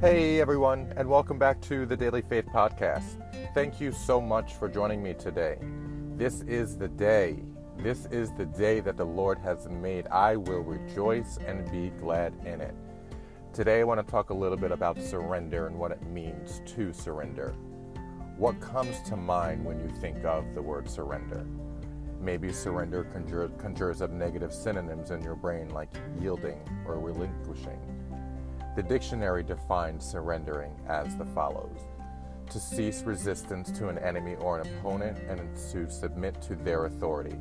Hey everyone, and welcome back to the Daily Faith Podcast. Thank you so much for joining me today. This is the day, this is the day that the Lord has made. I will rejoice and be glad in it. Today I want to talk a little bit about surrender and what it means to surrender. What comes to mind when you think of the word surrender? Maybe surrender conjures, conjures up negative synonyms in your brain like yielding or relinquishing. The dictionary defines surrendering as the follows to cease resistance to an enemy or an opponent and to submit to their authority,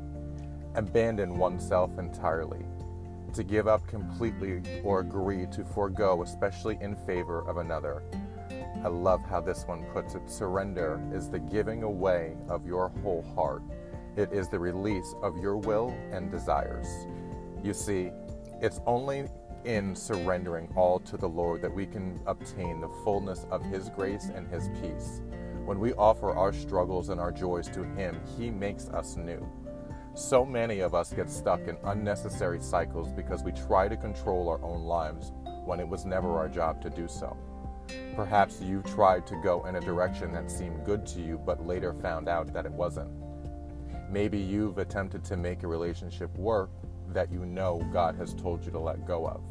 abandon oneself entirely, to give up completely or agree to forego, especially in favor of another. I love how this one puts it. Surrender is the giving away of your whole heart. It is the release of your will and desires. You see, it's only in surrendering all to the Lord that we can obtain the fullness of His grace and His peace. When we offer our struggles and our joys to Him, He makes us new. So many of us get stuck in unnecessary cycles because we try to control our own lives when it was never our job to do so. Perhaps you've tried to go in a direction that seemed good to you, but later found out that it wasn't. Maybe you've attempted to make a relationship work that you know God has told you to let go of.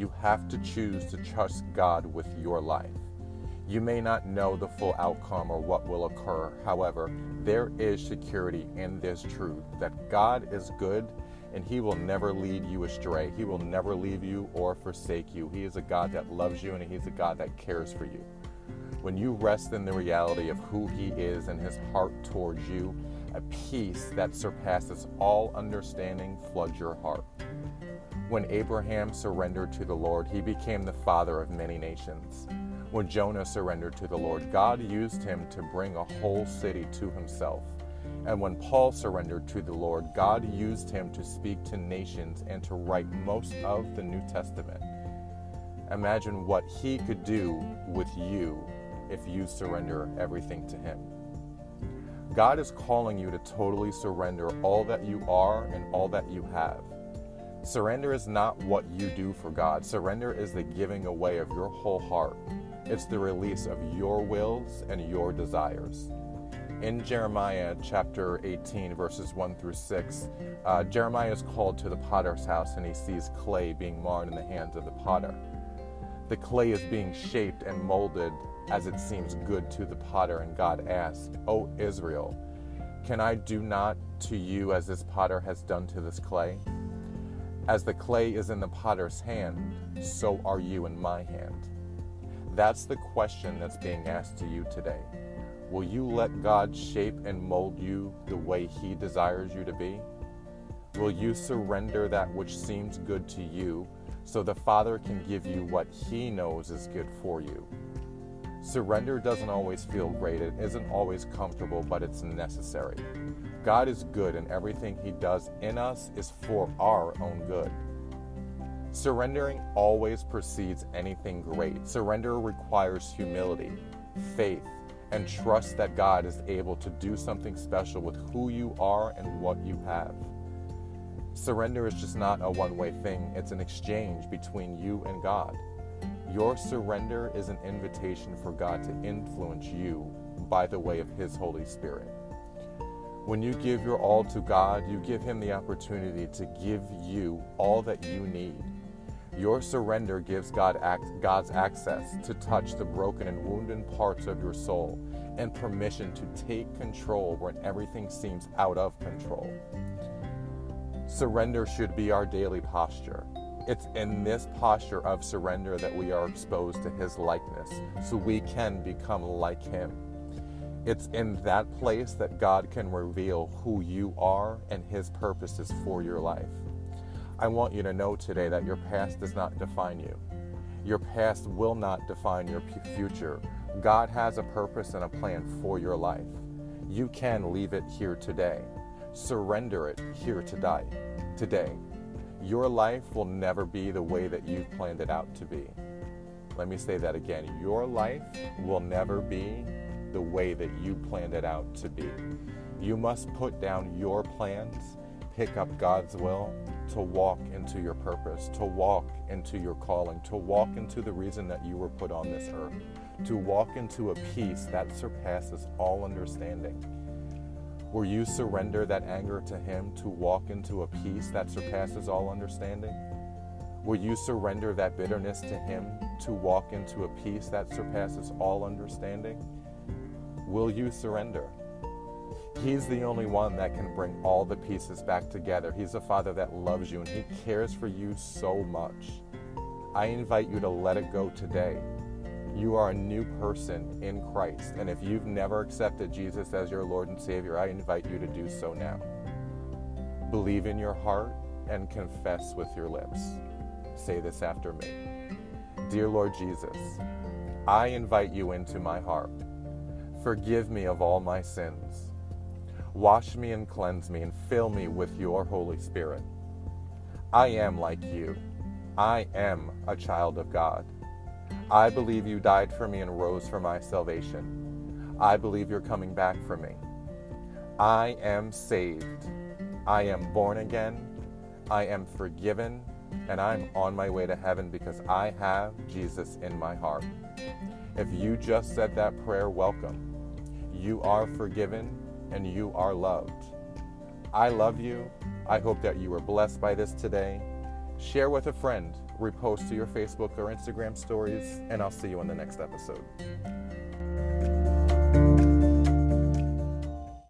You have to choose to trust God with your life. You may not know the full outcome or what will occur. However, there is security in this truth that God is good and He will never lead you astray. He will never leave you or forsake you. He is a God that loves you and He's a God that cares for you. When you rest in the reality of who He is and His heart towards you, a peace that surpasses all understanding floods your heart. When Abraham surrendered to the Lord, he became the father of many nations. When Jonah surrendered to the Lord, God used him to bring a whole city to himself. And when Paul surrendered to the Lord, God used him to speak to nations and to write most of the New Testament. Imagine what he could do with you if you surrender everything to him. God is calling you to totally surrender all that you are and all that you have. Surrender is not what you do for God. Surrender is the giving away of your whole heart. It's the release of your wills and your desires. In Jeremiah chapter 18, verses 1 through 6, uh, Jeremiah is called to the potter's house and he sees clay being marred in the hands of the potter. The clay is being shaped and molded as it seems good to the potter, and God asks, O Israel, can I do not to you as this potter has done to this clay? As the clay is in the potter's hand, so are you in my hand. That's the question that's being asked to you today. Will you let God shape and mold you the way He desires you to be? Will you surrender that which seems good to you so the Father can give you what He knows is good for you? Surrender doesn't always feel great, it isn't always comfortable, but it's necessary. God is good, and everything He does in us is for our own good. Surrendering always precedes anything great. Surrender requires humility, faith, and trust that God is able to do something special with who you are and what you have. Surrender is just not a one way thing, it's an exchange between you and God. Your surrender is an invitation for God to influence you by the way of His Holy Spirit. When you give your all to God, you give Him the opportunity to give you all that you need. Your surrender gives God God's access to touch the broken and wounded parts of your soul and permission to take control when everything seems out of control. Surrender should be our daily posture. It's in this posture of surrender that we are exposed to His likeness so we can become like Him. It's in that place that God can reveal who you are and His purposes for your life. I want you to know today that your past does not define you. Your past will not define your future. God has a purpose and a plan for your life. You can leave it here today. Surrender it here today. Today. Your life will never be the way that you planned it out to be. Let me say that again. Your life will never be the way that you planned it out to be. You must put down your plans, pick up God's will, to walk into your purpose, to walk into your calling, to walk into the reason that you were put on this earth, to walk into a peace that surpasses all understanding. Will you surrender that anger to Him to walk into a peace that surpasses all understanding? Will you surrender that bitterness to Him to walk into a peace that surpasses all understanding? Will you surrender? He's the only one that can bring all the pieces back together. He's a father that loves you and he cares for you so much. I invite you to let it go today. You are a new person in Christ. And if you've never accepted Jesus as your Lord and Savior, I invite you to do so now. Believe in your heart and confess with your lips. Say this after me Dear Lord Jesus, I invite you into my heart. Forgive me of all my sins. Wash me and cleanse me and fill me with your Holy Spirit. I am like you. I am a child of God. I believe you died for me and rose for my salvation. I believe you're coming back for me. I am saved. I am born again. I am forgiven. And I'm on my way to heaven because I have Jesus in my heart. If you just said that prayer, welcome. You are forgiven and you are loved. I love you. I hope that you were blessed by this today. Share with a friend, repost to your Facebook or Instagram stories, and I'll see you in the next episode.